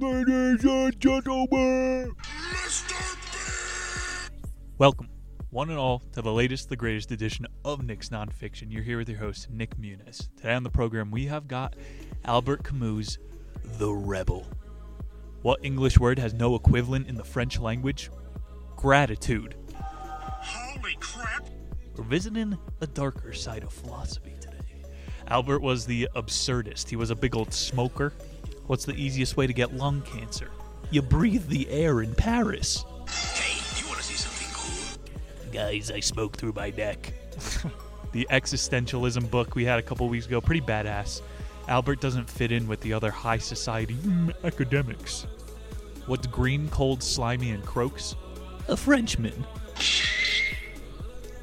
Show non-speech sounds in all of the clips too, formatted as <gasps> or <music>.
Ladies and gentlemen, welcome, one and all, to the latest, the greatest edition of Nick's Nonfiction. You're here with your host, Nick Muniz. Today on the program, we have got Albert Camus' The Rebel. What English word has no equivalent in the French language? Gratitude. Holy crap! We're visiting a darker side of philosophy today. Albert was the absurdist. He was a big old smoker. What's the easiest way to get lung cancer? You breathe the air in Paris. Hey, you wanna see something cool? Guys, I smoke through my neck. <laughs> the existentialism book we had a couple weeks ago, pretty badass. Albert doesn't fit in with the other high society mm, academics. What's green, cold, slimy, and croaks? A Frenchman.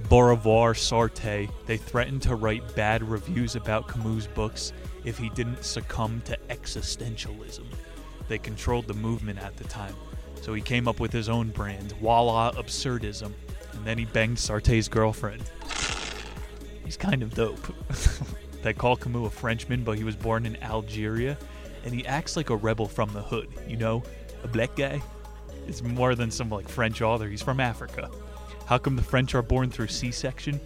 Beauvoir Sartre, they threatened to write bad reviews about Camus' books if he didn't succumb to existentialism. They controlled the movement at the time, so he came up with his own brand, Voila Absurdism, and then he banged Sartre's girlfriend. He's kind of dope. <laughs> they call Camus a Frenchman, but he was born in Algeria, and he acts like a rebel from the hood, you know? A black guy. It's more than some like French author, he's from Africa. How come the French are born through C section?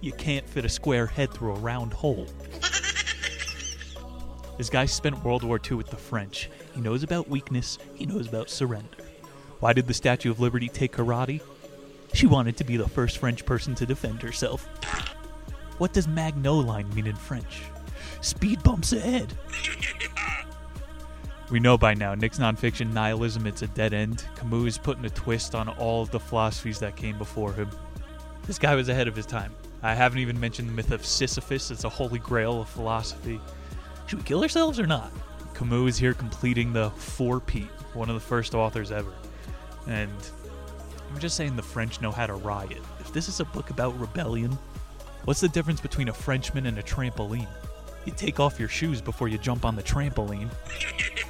You can't fit a square head through a round hole. This guy spent World War II with the French. He knows about weakness, he knows about surrender. Why did the Statue of Liberty take karate? She wanted to be the first French person to defend herself. What does Maginot Line mean in French? Speed bumps ahead. We know by now, Nick's nonfiction nihilism, it's a dead end. Camus is putting a twist on all of the philosophies that came before him. This guy was ahead of his time. I haven't even mentioned the myth of Sisyphus, it's a holy grail of philosophy. Should we kill ourselves or not? Camus is here completing the Four Pete, one of the first authors ever. And I'm just saying the French know how to riot. If this is a book about rebellion, what's the difference between a Frenchman and a trampoline? You take off your shoes before you jump on the trampoline.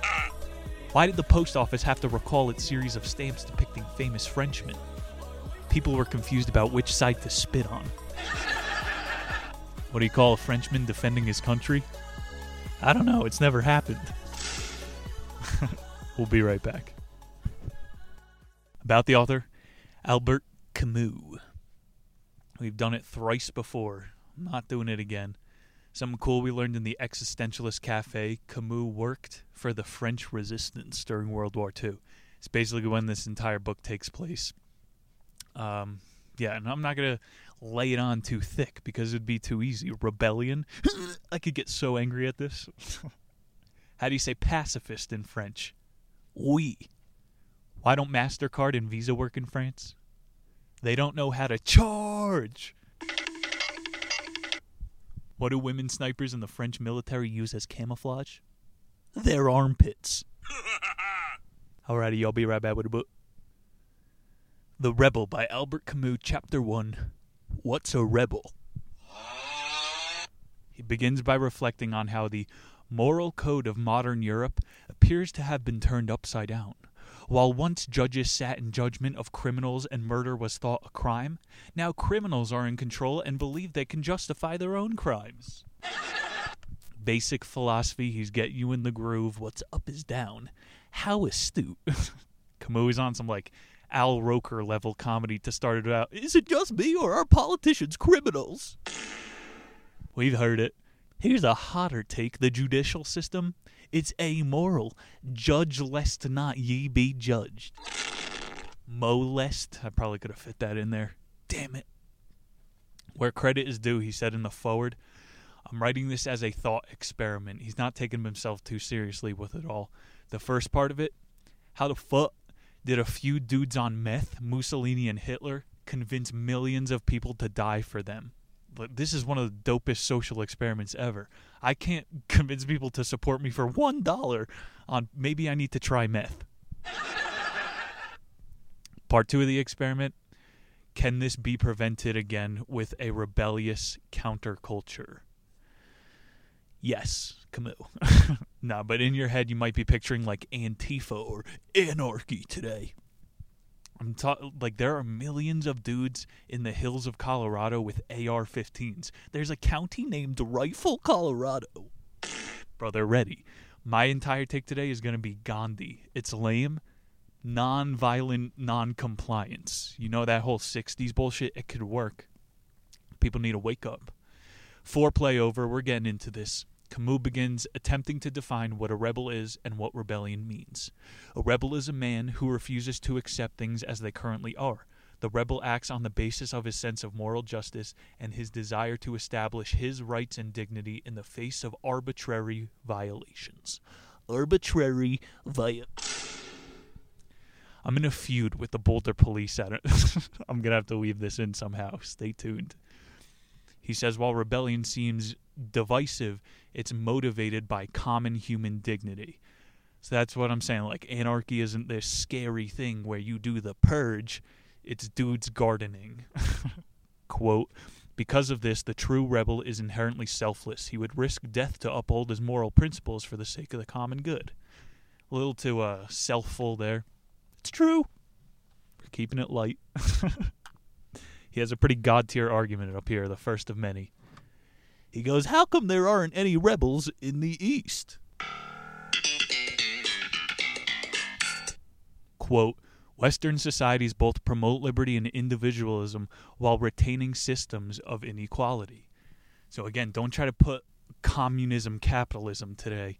<laughs> Why did the post office have to recall its series of stamps depicting famous Frenchmen? People were confused about which side to spit on. <laughs> What do you call a Frenchman defending his country? I don't know, it's never happened. <laughs> we'll be right back. About the author, Albert Camus. We've done it thrice before. I'm not doing it again. Something cool we learned in the Existentialist Cafe Camus worked for the French resistance during World War II. It's basically when this entire book takes place. Um, yeah, and I'm not going to lay it on too thick because it'd be too easy. Rebellion. <laughs> I could get so angry at this. <laughs> How do you say pacifist in French? Oui. Why don't MasterCard and Visa work in France? They don't know how to charge. What do women snipers in the French military use as camouflage? Their armpits. <laughs> Alrighty, y'all be right back with a book. The Rebel by Albert Camus, Chapter 1 What's a Rebel? He begins by reflecting on how the moral code of modern Europe appears to have been turned upside down. While once judges sat in judgment of criminals and murder was thought a crime, now criminals are in control and believe they can justify their own crimes. Basic philosophy, he's get you in the groove. What's up is down. How astute. <laughs> Camus on some like Al Roker level comedy to start it out. Is it just me or are politicians criminals? We've heard it. Here's a hotter take the judicial system. It's amoral. Judge lest not ye be judged. Molest. I probably could have fit that in there. Damn it. Where credit is due, he said in the forward, I'm writing this as a thought experiment. He's not taking himself too seriously with it all. The first part of it, how the fuck did a few dudes on meth, Mussolini and Hitler, convince millions of people to die for them? This is one of the dopest social experiments ever. I can't <laughs> convince people to support me for one dollar on maybe I need to try meth. Part two of the experiment can this be prevented again with a rebellious counterculture? Yes, Camus. <laughs> nah, but in your head you might be picturing like Antifa or anarchy today. I'm ta- like there are millions of dudes in the hills of Colorado with AR-15s. There's a county named Rifle, Colorado. Bro, they're ready. My entire take today is going to be Gandhi. It's lame, non-violent non-compliance. You know that whole 60s bullshit, it could work. People need to wake up. Foreplay over, we're getting into this. Camus begins attempting to define what a rebel is and what rebellion means. A rebel is a man who refuses to accept things as they currently are. The rebel acts on the basis of his sense of moral justice and his desire to establish his rights and dignity in the face of arbitrary violations. Arbitrary via. I'm in a feud with the Boulder police. <laughs> I'm gonna have to weave this in somehow. Stay tuned. He says while rebellion seems divisive, it's motivated by common human dignity. So that's what I'm saying. Like, anarchy isn't this scary thing where you do the purge, it's dudes gardening. <laughs> Quote, because of this, the true rebel is inherently selfless. He would risk death to uphold his moral principles for the sake of the common good. A little too uh, selfful there. It's true. We're keeping it light. <laughs> he has a pretty god tier argument up here, the first of many. He goes, How come there aren't any rebels in the East? Quote, Western societies both promote liberty and individualism while retaining systems of inequality. So again, don't try to put communism capitalism today.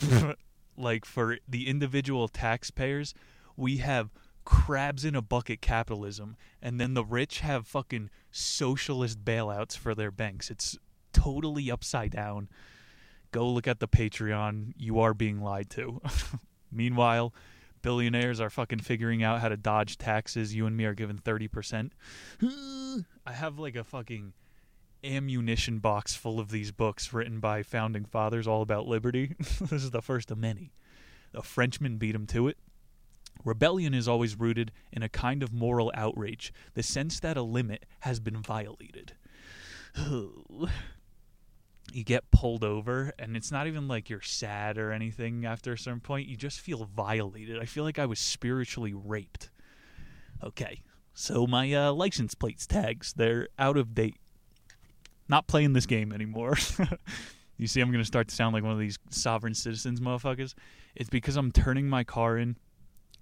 <laughs> like for the individual taxpayers, we have crabs in a bucket capitalism and then the rich have fucking socialist bailouts for their banks. It's totally upside down. Go look at the Patreon. You are being lied to. <laughs> Meanwhile, billionaires are fucking figuring out how to dodge taxes. You and me are given 30%. <gasps> I have like a fucking ammunition box full of these books written by founding fathers all about liberty. <laughs> this is the first of many. The Frenchman beat him to it. Rebellion is always rooted in a kind of moral outrage, the sense that a limit has been violated. <sighs> you get pulled over and it's not even like you're sad or anything after a certain point. You just feel violated. I feel like i was spiritually raped. Okay so my uh, license plates tags. They're out of date. Not playing this game anymore. <laughs> You see i'm going to start to sound like one of these sovereign citizens motherfuckers. It's because i'm turning my car in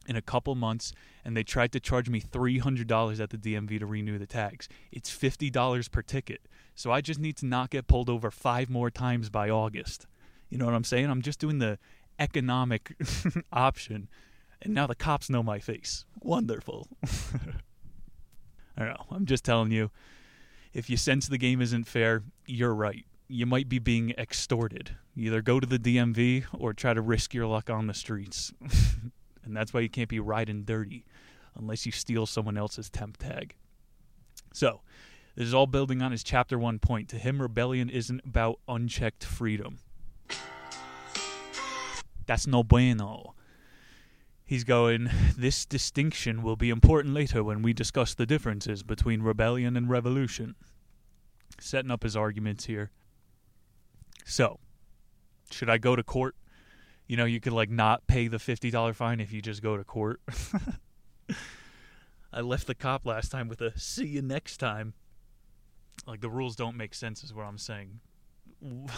in a couple months and they tried to charge me $300 at the DMV to renew the tags. It's $50 per ticket. So I just need to not get pulled over five more times by August. You know what I'm saying? I'm just doing the economic <laughs> option. And now the cops know my face. Wonderful. <laughs> I don't know. I'm just telling you if you sense the game isn't fair, you're right. You might be being extorted. either go to the DMV or try to risk your luck on the streets. <laughs> and that's why you can't be riding dirty unless you steal someone else's temp tag. So, this is all building on his chapter one point. To him, rebellion isn't about unchecked freedom. That's no bueno. He's going, this distinction will be important later when we discuss the differences between rebellion and revolution. Setting up his arguments here. So, should I go to court? You know, you could like not pay the $50 fine if you just go to court. <laughs> I left the cop last time with a see you next time. Like the rules don't make sense, is what I'm saying. <laughs>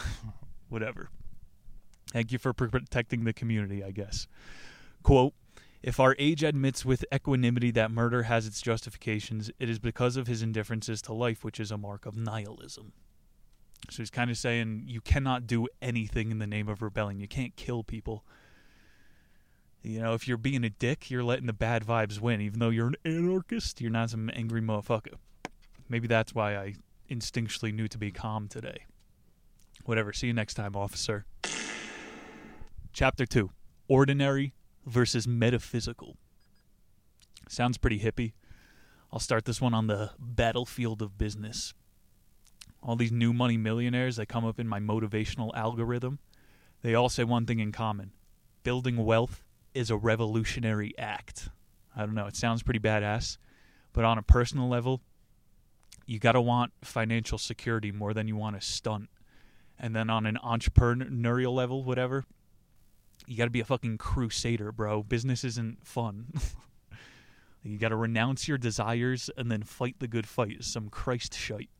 Whatever. Thank you for protecting the community, I guess. Quote If our age admits with equanimity that murder has its justifications, it is because of his indifferences to life, which is a mark of nihilism. So he's kind of saying you cannot do anything in the name of rebellion. You can't kill people. You know, if you're being a dick, you're letting the bad vibes win. Even though you're an anarchist, you're not some angry motherfucker. Maybe that's why I instinctually knew to be calm today. Whatever. See you next time, officer. Chapter 2 Ordinary versus Metaphysical. Sounds pretty hippie. I'll start this one on the battlefield of business. All these new money millionaires that come up in my motivational algorithm, they all say one thing in common building wealth is a revolutionary act. I don't know, it sounds pretty badass, but on a personal level, you got to want financial security more than you want a stunt. And then on an entrepreneurial level, whatever, you got to be a fucking crusader, bro. Business isn't fun. <laughs> you got to renounce your desires and then fight the good fight. Some Christ shite.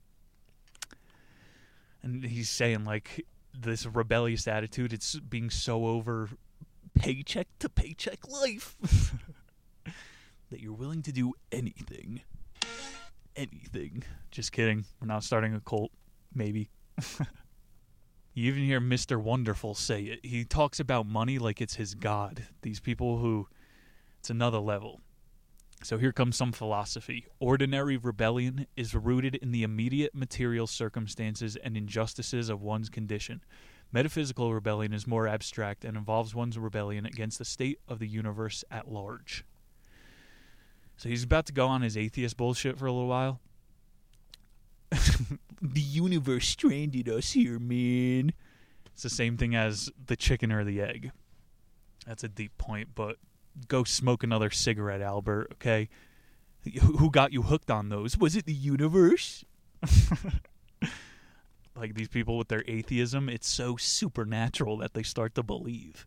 And he's saying, like, this rebellious attitude. It's being so over paycheck to paycheck life <laughs> that you're willing to do anything. Anything. Just kidding. We're not starting a cult. Maybe. <laughs> you even hear Mr. Wonderful say it. He talks about money like it's his god. These people who. It's another level. So here comes some philosophy. Ordinary rebellion is rooted in the immediate material circumstances and injustices of one's condition. Metaphysical rebellion is more abstract and involves one's rebellion against the state of the universe at large. So he's about to go on his atheist bullshit for a little while. <laughs> the universe stranded us here, man. It's the same thing as the chicken or the egg. That's a deep point, but go smoke another cigarette, Albert, okay? Who got you hooked on those? Was it the universe? <laughs> like these people with their atheism, it's so supernatural that they start to believe.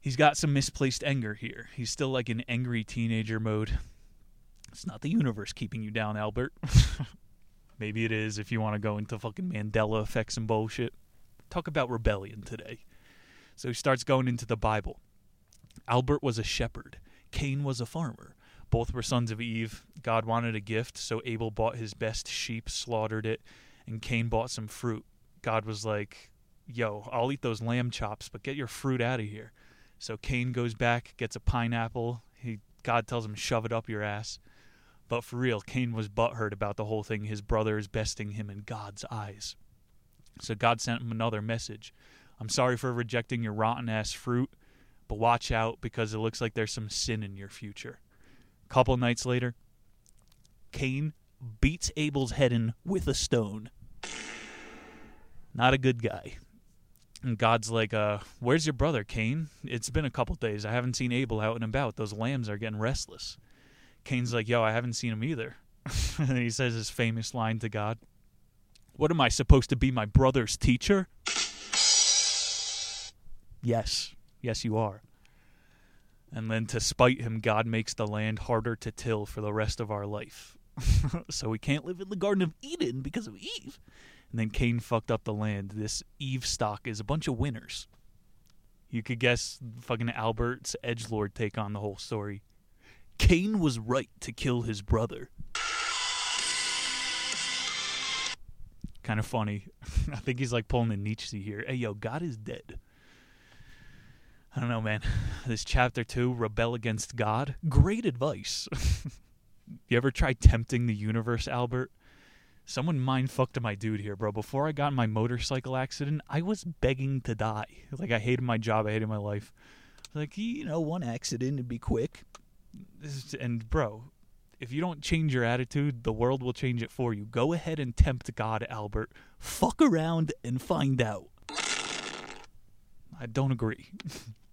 He's got some misplaced anger here. He's still like in angry teenager mode. It's not the universe keeping you down, Albert. <laughs> Maybe it is if you want to go into fucking Mandela effects and bullshit. Talk about rebellion today. So he starts going into the Bible. Albert was a shepherd, Cain was a farmer. Both were sons of Eve. God wanted a gift, so Abel bought his best sheep, slaughtered it, and Cain bought some fruit. God was like, Yo, I'll eat those lamb chops, but get your fruit out of here. So Cain goes back, gets a pineapple. He God tells him, shove it up your ass. But for real, Cain was butthurt about the whole thing. His brother is besting him in God's eyes. So God sent him another message. I'm sorry for rejecting your rotten ass fruit, but watch out because it looks like there's some sin in your future. A couple nights later, Cain beats Abel's head in with a stone. Not a good guy. And God's like, uh, where's your brother, Cain? It's been a couple days. I haven't seen Abel out and about. Those lambs are getting restless. Cain's like, yo, I haven't seen him either. <laughs> and he says his famous line to God What am I supposed to be, my brother's teacher? Yes. Yes, you are. And then to spite him, God makes the land harder to till for the rest of our life. <laughs> so we can't live in the Garden of Eden because of Eve. And then Cain fucked up the land. This Eve stock is a bunch of winners. You could guess fucking Albert's edge lord take on the whole story. Cain was right to kill his brother. Kind of funny. <laughs> I think he's like pulling a Nietzsche here. Hey, yo, God is dead. I don't know, man. <laughs> This chapter two, rebel against God. Great advice. <laughs> you ever try tempting the universe, Albert? Someone mind fucked my dude here, bro. Before I got in my motorcycle accident, I was begging to die. Like I hated my job, I hated my life. Like you know, one accident would be quick. And bro, if you don't change your attitude, the world will change it for you. Go ahead and tempt God, Albert. Fuck around and find out. I don't agree.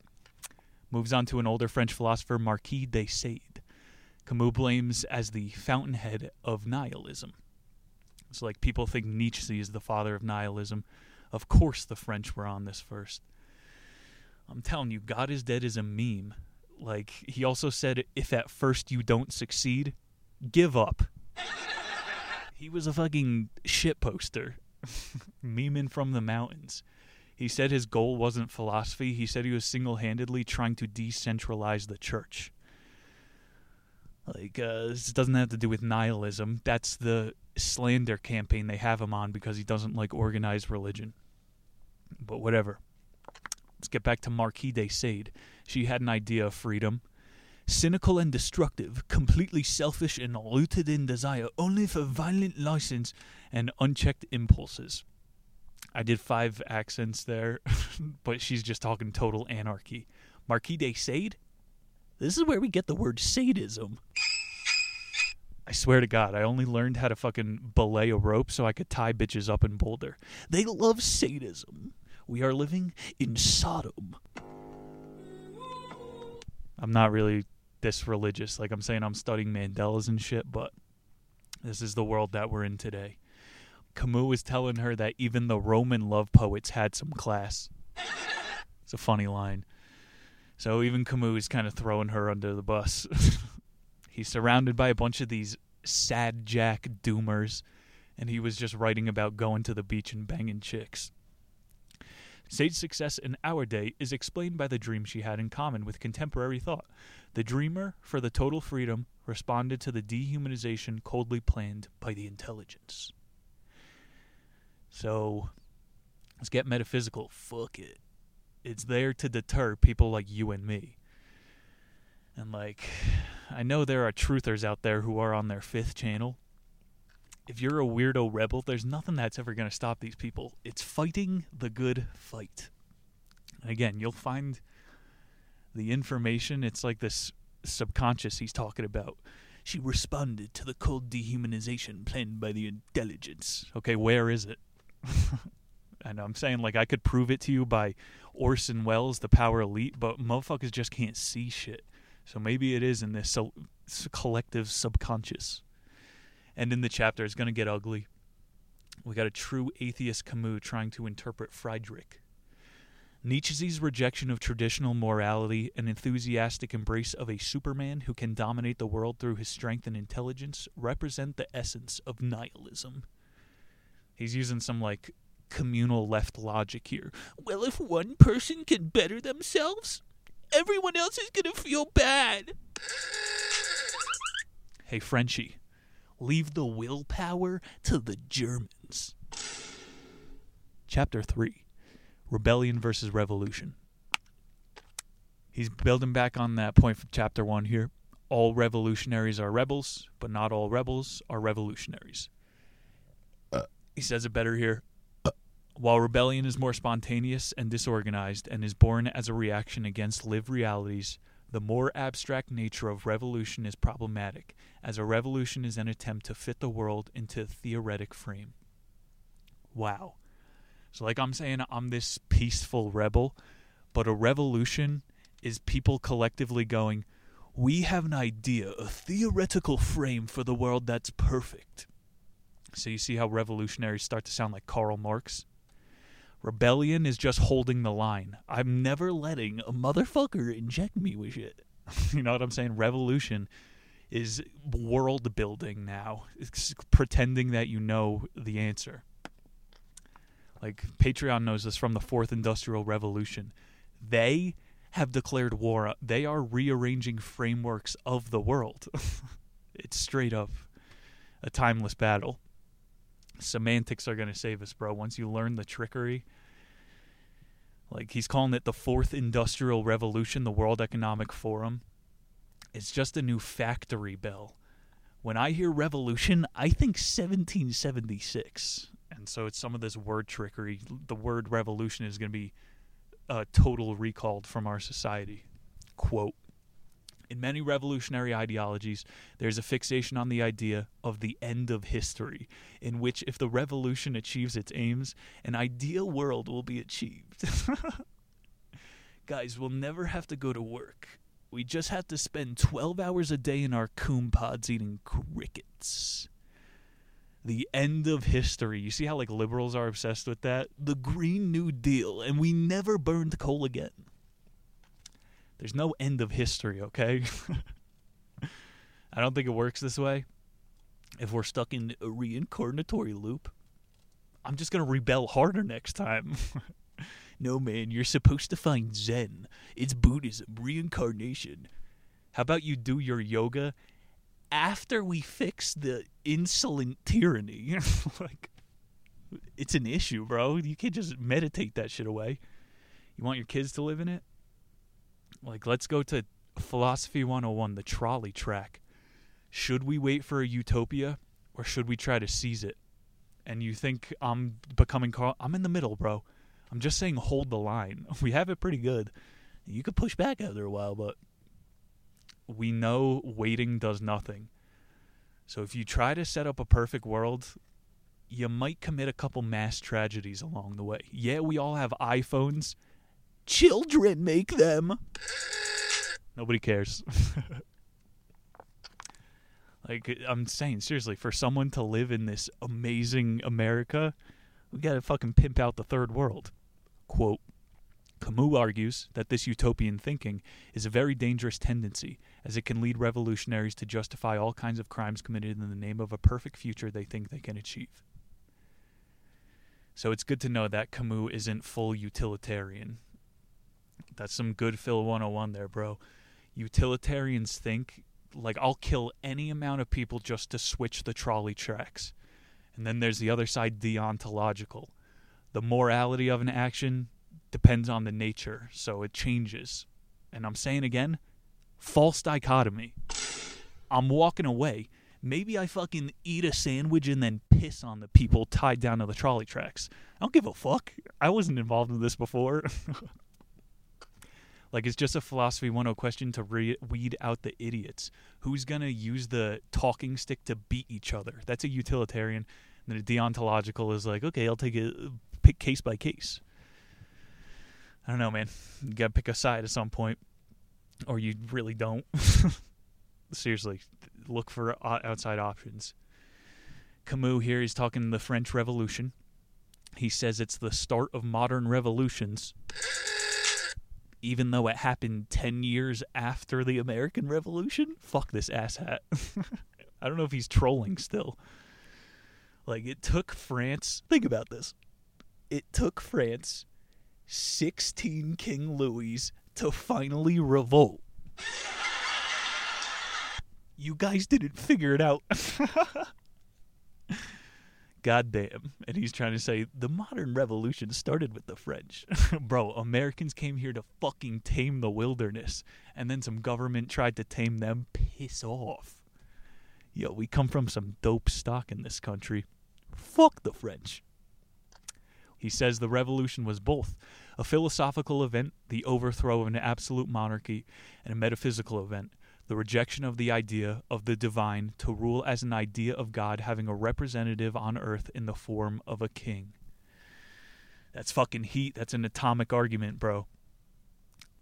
<laughs> Moves on to an older French philosopher, Marquis de Sade. Camus blames as the fountainhead of nihilism. It's like people think Nietzsche is the father of nihilism. Of course, the French were on this first. I'm telling you, God is dead is a meme. Like, he also said, if at first you don't succeed, give up. <laughs> he was a fucking shit poster. <laughs> Memeing from the mountains. He said his goal wasn't philosophy. He said he was single handedly trying to decentralize the church. Like, uh, this doesn't have to do with nihilism. That's the slander campaign they have him on because he doesn't like organized religion. But whatever. Let's get back to Marquis de Sade. She had an idea of freedom. Cynical and destructive, completely selfish and rooted in desire only for violent license and unchecked impulses. I did five accents there, <laughs> but she's just talking total anarchy. Marquis de Sade? This is where we get the word sadism. I swear to God, I only learned how to fucking belay a rope so I could tie bitches up in Boulder. They love sadism. We are living in Sodom. I'm not really this religious. Like I'm saying, I'm studying Mandelas and shit, but this is the world that we're in today. Camus was telling her that even the Roman love poets had some class. It's a funny line. So even Camus is kind of throwing her under the bus. <laughs> He's surrounded by a bunch of these sad jack doomers, and he was just writing about going to the beach and banging chicks. Sade's success in our day is explained by the dream she had in common with contemporary thought. The dreamer, for the total freedom, responded to the dehumanization coldly planned by the intelligence. So, let's get metaphysical. Fuck it. It's there to deter people like you and me. And, like, I know there are truthers out there who are on their fifth channel. If you're a weirdo rebel, there's nothing that's ever going to stop these people. It's fighting the good fight. And again, you'll find the information. It's like this subconscious he's talking about. She responded to the cold dehumanization planned by the intelligence. Okay, where is it? <laughs> and I'm saying like I could prove it to you by Orson Welles, the Power Elite, but motherfuckers just can't see shit. So maybe it is in this so, collective subconscious. And in the chapter, it's going to get ugly. We got a true atheist Camus trying to interpret Friedrich. Nietzsche's rejection of traditional morality and enthusiastic embrace of a Superman who can dominate the world through his strength and intelligence represent the essence of nihilism. He's using some like communal left logic here. Well, if one person can better themselves, everyone else is going to feel bad. Hey, Frenchie, leave the willpower to the Germans. Chapter 3 rebellion versus revolution. He's building back on that point from chapter one here. All revolutionaries are rebels, but not all rebels are revolutionaries. He says it better here. While rebellion is more spontaneous and disorganized and is born as a reaction against lived realities, the more abstract nature of revolution is problematic, as a revolution is an attempt to fit the world into a theoretic frame. Wow. So, like I'm saying, I'm this peaceful rebel, but a revolution is people collectively going, we have an idea, a theoretical frame for the world that's perfect. So, you see how revolutionaries start to sound like Karl Marx? Rebellion is just holding the line. I'm never letting a motherfucker inject me with shit. <laughs> you know what I'm saying? Revolution is world building now. It's pretending that you know the answer. Like Patreon knows this from the fourth industrial revolution. They have declared war. They are rearranging frameworks of the world. <laughs> it's straight up a timeless battle. Semantics are going to save us, bro. Once you learn the trickery, like he's calling it the fourth industrial revolution, the World Economic Forum. It's just a new factory bell. When I hear revolution, I think 1776 and so it's some of this word trickery. The word revolution is going to be uh, total recalled from our society. Quote In many revolutionary ideologies, there's a fixation on the idea of the end of history, in which if the revolution achieves its aims, an ideal world will be achieved. <laughs> Guys, we'll never have to go to work. We just have to spend 12 hours a day in our coom pods eating crickets the end of history. You see how like liberals are obsessed with that? The Green New Deal, and we never burned coal again. There's no end of history, okay? <laughs> I don't think it works this way. If we're stuck in a reincarnatory loop, I'm just going to rebel harder next time. <laughs> no, man, you're supposed to find Zen. It's Buddhism, reincarnation. How about you do your yoga after we fix the insolent tyranny. <laughs> like, it's an issue, bro. You can't just meditate that shit away. You want your kids to live in it? Like, let's go to Philosophy 101, the trolley track. Should we wait for a utopia or should we try to seize it? And you think I'm becoming? I'm in the middle, bro. I'm just saying hold the line. <laughs> We have it pretty good. You could push back after a while, but we know waiting does nothing. So if you try to set up a perfect world, you might commit a couple mass tragedies along the way. Yeah, we all have iPhones. Children make them. Nobody cares. <laughs> like I'm saying seriously, for someone to live in this amazing America, we got to fucking pimp out the third world. Quote Camus argues that this utopian thinking is a very dangerous tendency, as it can lead revolutionaries to justify all kinds of crimes committed in the name of a perfect future they think they can achieve. So it's good to know that Camus isn't full utilitarian. That's some good Phil 101 there, bro. Utilitarians think like I'll kill any amount of people just to switch the trolley tracks. And then there's the other side, deontological. The morality of an action depends on the nature, so it changes. And I'm saying again, false dichotomy. I'm walking away. Maybe I fucking eat a sandwich and then piss on the people tied down to the trolley tracks. I don't give a fuck. I wasn't involved in this before. <laughs> like it's just a philosophy 10 question to re- weed out the idiots. Who's going to use the talking stick to beat each other? That's a utilitarian. And the deontological is like, okay, I'll take it pick case by case. I don't know, man. You got to pick a side at some point or you really don't. <laughs> Seriously, look for uh, outside options. Camus here, he's talking the French Revolution. He says it's the start of modern revolutions, even though it happened 10 years after the American Revolution. Fuck this asshat. <laughs> I don't know if he's trolling still. Like, it took France, think about this. It took France 16 King Louis to finally revolt. You guys didn't figure it out. <laughs> God damn. <laughs> And he's trying to say the modern revolution started with the French. <laughs> Bro, Americans came here to fucking tame the wilderness. And then some government tried to tame them. Piss off. Yo, we come from some dope stock in this country. Fuck the French. He says the revolution was both a philosophical event, the overthrow of an absolute monarchy, and a metaphysical event, the rejection of the idea of the divine to rule as an idea of God having a representative on earth in the form of a king. That's fucking heat. That's an atomic argument, bro.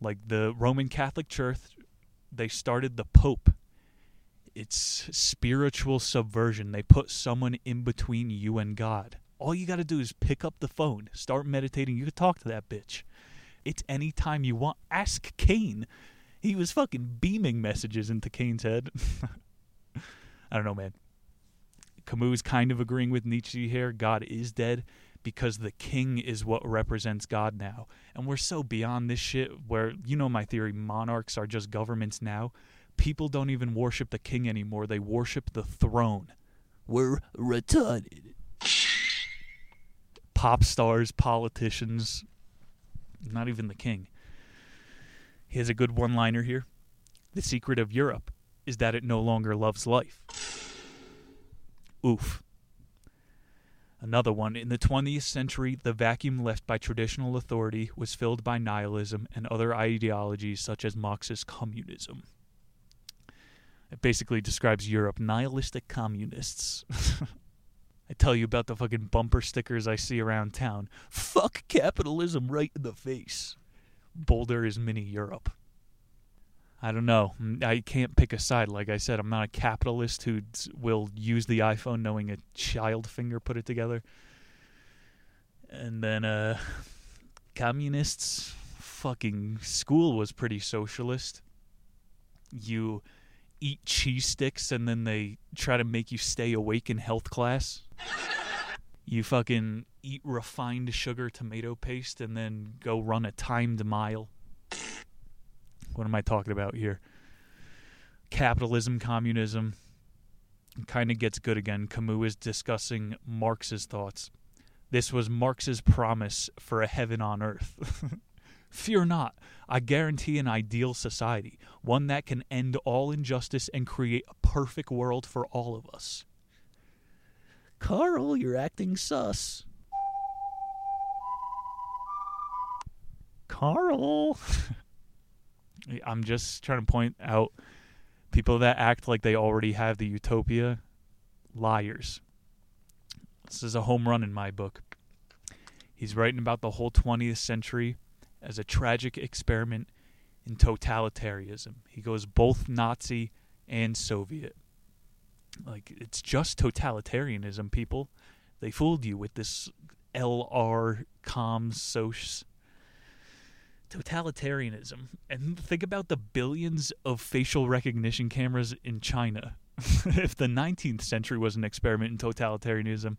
Like the Roman Catholic Church, they started the Pope. It's spiritual subversion. They put someone in between you and God. All you got to do is pick up the phone, start meditating. You can talk to that bitch. It's anytime you want. Ask Cain. He was fucking beaming messages into Cain's head. <laughs> I don't know, man. Camus kind of agreeing with Nietzsche here. God is dead because the king is what represents God now. And we're so beyond this shit where, you know, my theory monarchs are just governments now. People don't even worship the king anymore, they worship the throne. We're retarded pop stars, politicians, not even the king. He has a good one liner here. The secret of Europe is that it no longer loves life. Oof. Another one. In the 20th century, the vacuum left by traditional authority was filled by nihilism and other ideologies such as Marxist communism. It basically describes Europe nihilistic communists. <laughs> I tell you about the fucking bumper stickers I see around town. Fuck capitalism right in the face. Boulder is mini Europe. I don't know. Mm, I can't pick a side. Like I said, I'm not a capitalist who will use the iPhone knowing a child finger put it together. And then, uh, communists, fucking school was pretty socialist. You eat cheese sticks and then they try to make you stay awake in health class. <laughs> You fucking eat refined sugar tomato paste and then go run a timed mile. What am I talking about here? Capitalism, communism. Kind of gets good again. Camus is discussing Marx's thoughts. This was Marx's promise for a heaven on earth. <laughs> Fear not, I guarantee an ideal society, one that can end all injustice and create a perfect world for all of us. Karl, you're acting sus. Karl. I'm just trying to point out people that act like they already have the utopia liars. This is a home run in my book. He's writing about the whole 20th century as a tragic experiment in totalitarianism. He goes both Nazi and Soviet. Like, it's just totalitarianism, people. They fooled you with this LR com soc totalitarianism. And think about the billions of facial recognition cameras in China. <laughs> if the 19th century was an experiment in totalitarianism,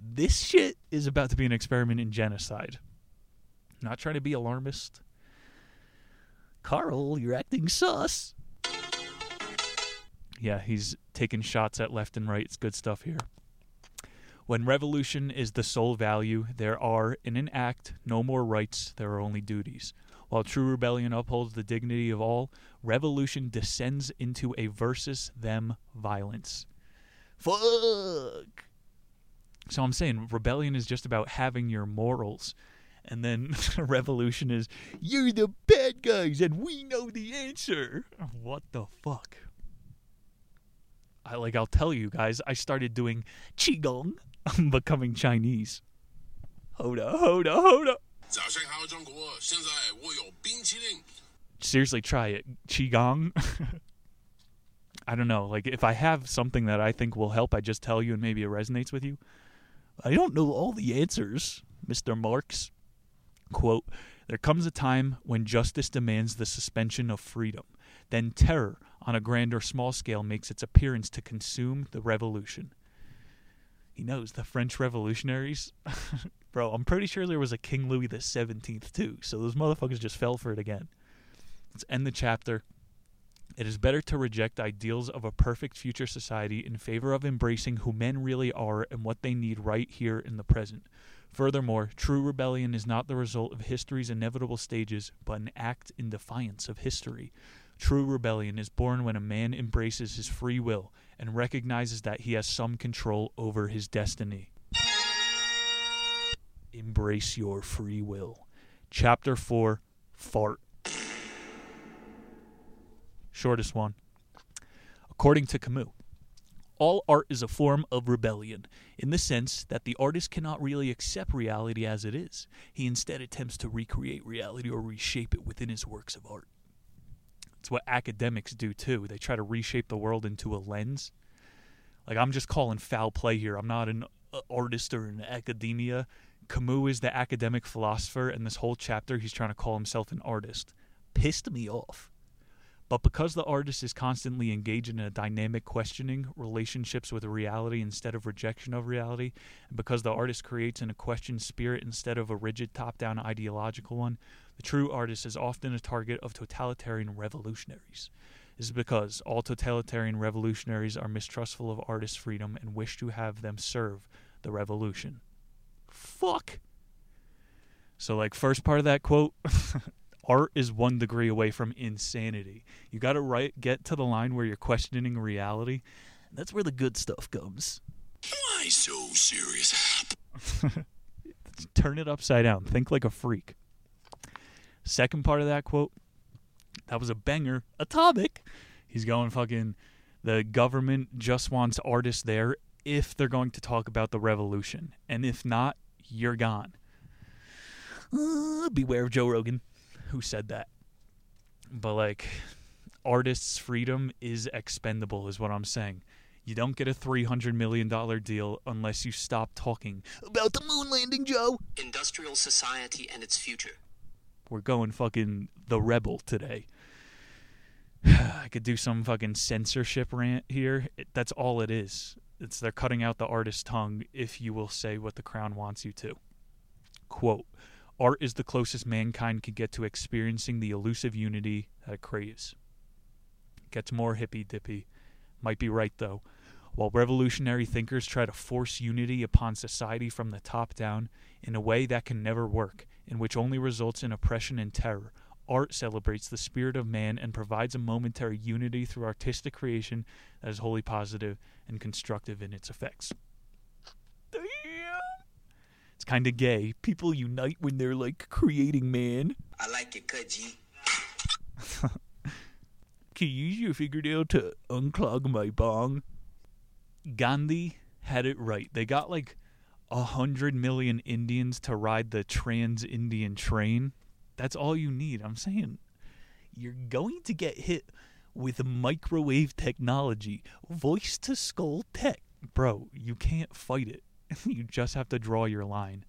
this shit is about to be an experiment in genocide. Not trying to be alarmist. Karl, you're acting sus. Yeah, he's taking shots at left and right. It's good stuff here. When revolution is the sole value, there are, in an act, no more rights, there are only duties. While true rebellion upholds the dignity of all, revolution descends into a versus them violence. Fuck! So I'm saying rebellion is just about having your morals. And then <laughs> revolution is, you're the bad guys and we know the answer. <laughs> What the fuck? I, like I'll tell you guys, I started doing qigong. <laughs> I'm becoming Chinese. Hoda, hoda, hoda. Seriously, try it. Qigong. <laughs> I don't know. Like, if I have something that I think will help, I just tell you and maybe it resonates with you. I don't know all the answers, Mr. Marx. Quote There comes a time when justice demands the suspension of freedom. Then terror on a grand or small scale, makes its appearance to consume the revolution. He knows the French revolutionaries. <laughs> Bro, I'm pretty sure there was a King Louis the Seventeenth too, so those motherfuckers just fell for it again. Let's end the chapter. It is better to reject ideals of a perfect future society in favor of embracing who men really are and what they need right here in the present. Furthermore, true rebellion is not the result of history's inevitable stages, but an act in defiance of history. True rebellion is born when a man embraces his free will and recognizes that he has some control over his destiny. Embrace your free will. Chapter 4 Fart. Shortest one. According to Camus, all art is a form of rebellion, in the sense that the artist cannot really accept reality as it is. He instead attempts to recreate reality or reshape it within his works of art. It's what academics do too. They try to reshape the world into a lens. Like, I'm just calling foul play here. I'm not an uh, artist or an academia. Camus is the academic philosopher, and this whole chapter, he's trying to call himself an artist. Pissed me off. But because the artist is constantly engaged in a dynamic questioning relationships with reality instead of rejection of reality, and because the artist creates in a questioned spirit instead of a rigid top down ideological one, the true artist is often a target of totalitarian revolutionaries. This is because all totalitarian revolutionaries are mistrustful of artists' freedom and wish to have them serve the revolution. Fuck. So, like, first part of that quote <laughs> art is one degree away from insanity. You got to right get to the line where you're questioning reality. That's where the good stuff comes. Why so serious? <laughs> Turn it upside down. Think like a freak. Second part of that quote, that was a banger. Atomic. He's going fucking. The government just wants artists there if they're going to talk about the revolution, and if not, you're gone. Uh, beware of Joe Rogan, who said that. But like, artists' freedom is expendable, is what I'm saying. You don't get a $300 million deal unless you stop talking about the moon landing, Joe. Industrial society and its future. We're going fucking the rebel today. <sighs> I could do some fucking censorship rant here. It, that's all it is. It's they're cutting out the artist's tongue if you will say what the crown wants you to. Quote, art is the closest mankind can get to experiencing the elusive unity that it craves. Gets more hippy dippy. Might be right though. While revolutionary thinkers try to force unity upon society from the top down in a way that can never work, in which only results in oppression and terror, art celebrates the spirit of man and provides a momentary unity through artistic creation that is wholly positive and constructive in its effects. Damn. It's kind of gay. People unite when they're like creating man. I like it, cut, G. <laughs> Can you use your fingernail to unclog my bong? Gandhi had it right. They got like a hundred million Indians to ride the trans Indian train. That's all you need. I'm saying you're going to get hit with microwave technology, voice to skull tech. Bro, you can't fight it. <laughs> you just have to draw your line.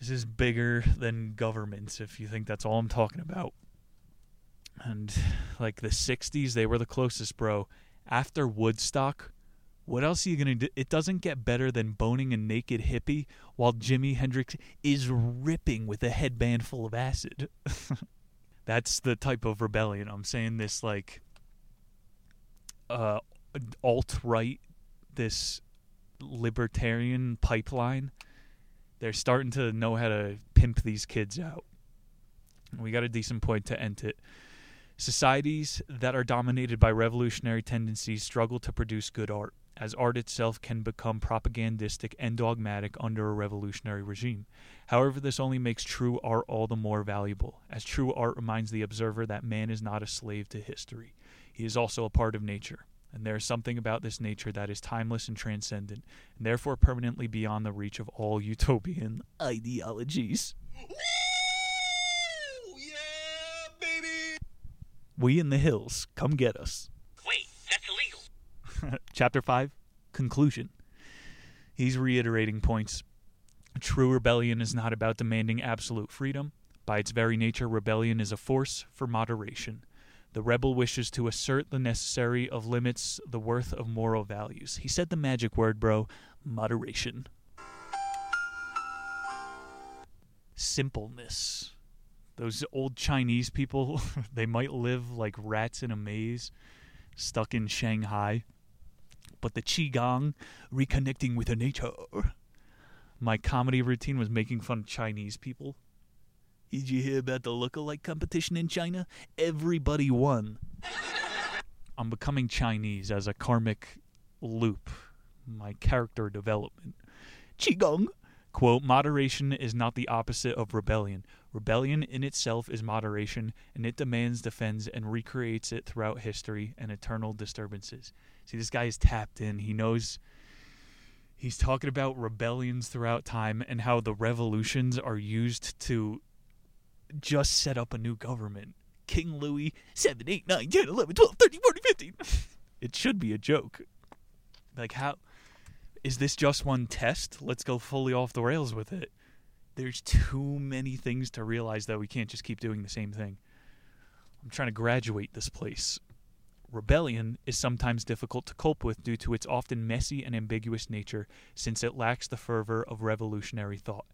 This is bigger than governments if you think that's all I'm talking about. And like the 60s, they were the closest, bro. After Woodstock, What else are you gonna do? It doesn't get better than boning a naked hippie while Jimi Hendrix is ripping with a headband full of acid. <laughs> That's the type of rebellion. I'm saying this like uh, alt right, this libertarian pipeline. They're starting to know how to pimp these kids out. We got a decent point to end it. Societies that are dominated by revolutionary tendencies struggle to produce good art, as art itself can become propagandistic and dogmatic under a revolutionary regime. However, this only makes true art all the more valuable, as true art reminds the observer that man is not a slave to history. He is also a part of nature, and there is something about this nature that is timeless and transcendent, and therefore permanently beyond the reach of all utopian <laughs> ideologies. Woo! Yeah, baby! We in the hills, come get us. <laughs> Chapter 5 Conclusion. He's reiterating points. True rebellion is not about demanding absolute freedom. By its very nature, rebellion is a force for moderation. The rebel wishes to assert the necessary of limits, the worth of moral values. He said the magic word, bro moderation. Simpleness. Those old Chinese people, <laughs> they might live like rats in a maze, stuck in Shanghai but the qigong, reconnecting with nature. My comedy routine was making fun of Chinese people. Did you hear about the look-alike competition in China? Everybody won. I'm becoming Chinese as a karmic loop. My character development. Qigong. Quote, moderation is not the opposite of rebellion. Rebellion in itself is moderation, and it demands, defends, and recreates it throughout history and eternal disturbances. See, this guy is tapped in. He knows. He's talking about rebellions throughout time and how the revolutions are used to just set up a new government. King Louis, 7, 8, 9, 10, 11, 12, 13, 14, 15. it should be a joke. Like, how. Is this just one test? Let's go fully off the rails with it. There's too many things to realize that we can't just keep doing the same thing. I'm trying to graduate this place. Rebellion is sometimes difficult to cope with due to its often messy and ambiguous nature, since it lacks the fervor of revolutionary thought.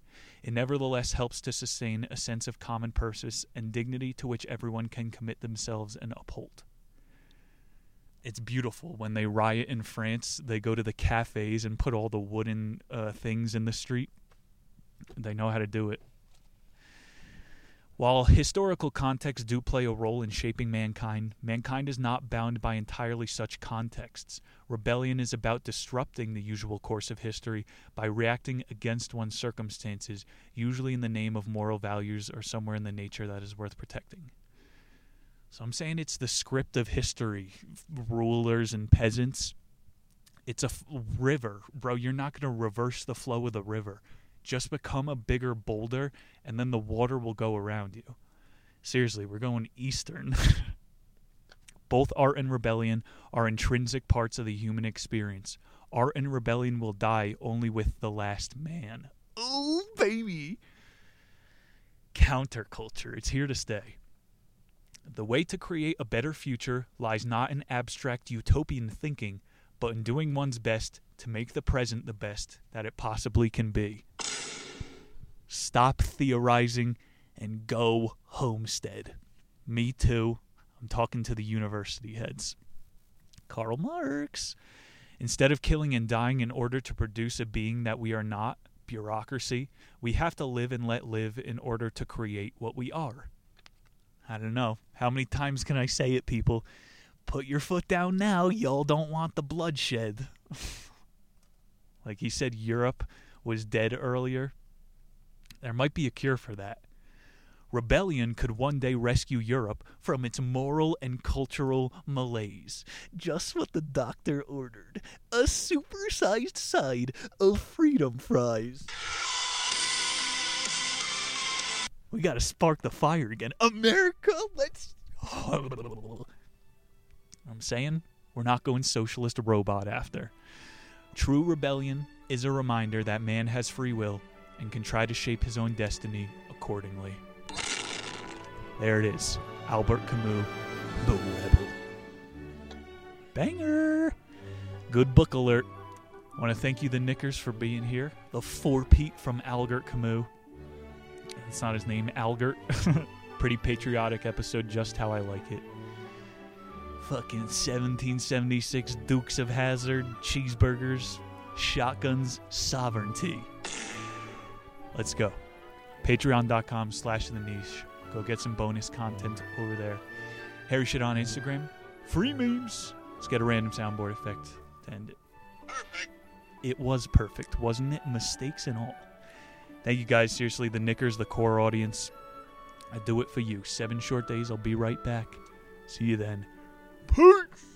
It nevertheless helps to sustain a sense of common purpose and dignity to which everyone can commit themselves and uphold. It's beautiful when they riot in France. They go to the cafes and put all the wooden uh, things in the street. They know how to do it. While historical contexts do play a role in shaping mankind, mankind is not bound by entirely such contexts. Rebellion is about disrupting the usual course of history by reacting against one's circumstances, usually in the name of moral values or somewhere in the nature that is worth protecting. So I'm saying it's the script of history, rulers and peasants. It's a f- river, bro. You're not going to reverse the flow of the river just become a bigger boulder and then the water will go around you. Seriously, we're going eastern. <laughs> Both art and rebellion are intrinsic parts of the human experience. Art and rebellion will die only with the last man. Oh, baby. Counterculture, it's here to stay. The way to create a better future lies not in abstract utopian thinking, but in doing one's best to make the present the best that it possibly can be. Stop theorizing and go homestead. Me too. I'm talking to the university heads. Karl Marx. Instead of killing and dying in order to produce a being that we are not, bureaucracy, we have to live and let live in order to create what we are. I don't know. How many times can I say it, people? Put your foot down now. Y'all don't want the bloodshed. <laughs> like he said, Europe was dead earlier. There might be a cure for that. Rebellion could one day rescue Europe from its moral and cultural malaise. Just what the doctor ordered a supersized side of freedom fries. We gotta spark the fire again. America, let's. <sighs> I'm saying we're not going socialist robot after. True rebellion is a reminder that man has free will and can try to shape his own destiny accordingly. There it is Albert Camus, The Rebel. Banger! Good book alert. I want to thank you, the Knickers, for being here. The four Pete from Albert Camus. It's not his name, Albert. <laughs> Pretty patriotic episode, just how I like it. Fucking 1776 Dukes of Hazzard, cheeseburgers, shotguns, sovereignty. Let's go. Patreon.com slash the niche. Go get some bonus content over there. Harry shit on Instagram. Free memes. Let's get a random soundboard effect to end it. Perfect. It was perfect, wasn't it? Mistakes and all. Thank you guys. Seriously, the Knickers, the core audience. I do it for you. Seven short days. I'll be right back. See you then. Peace.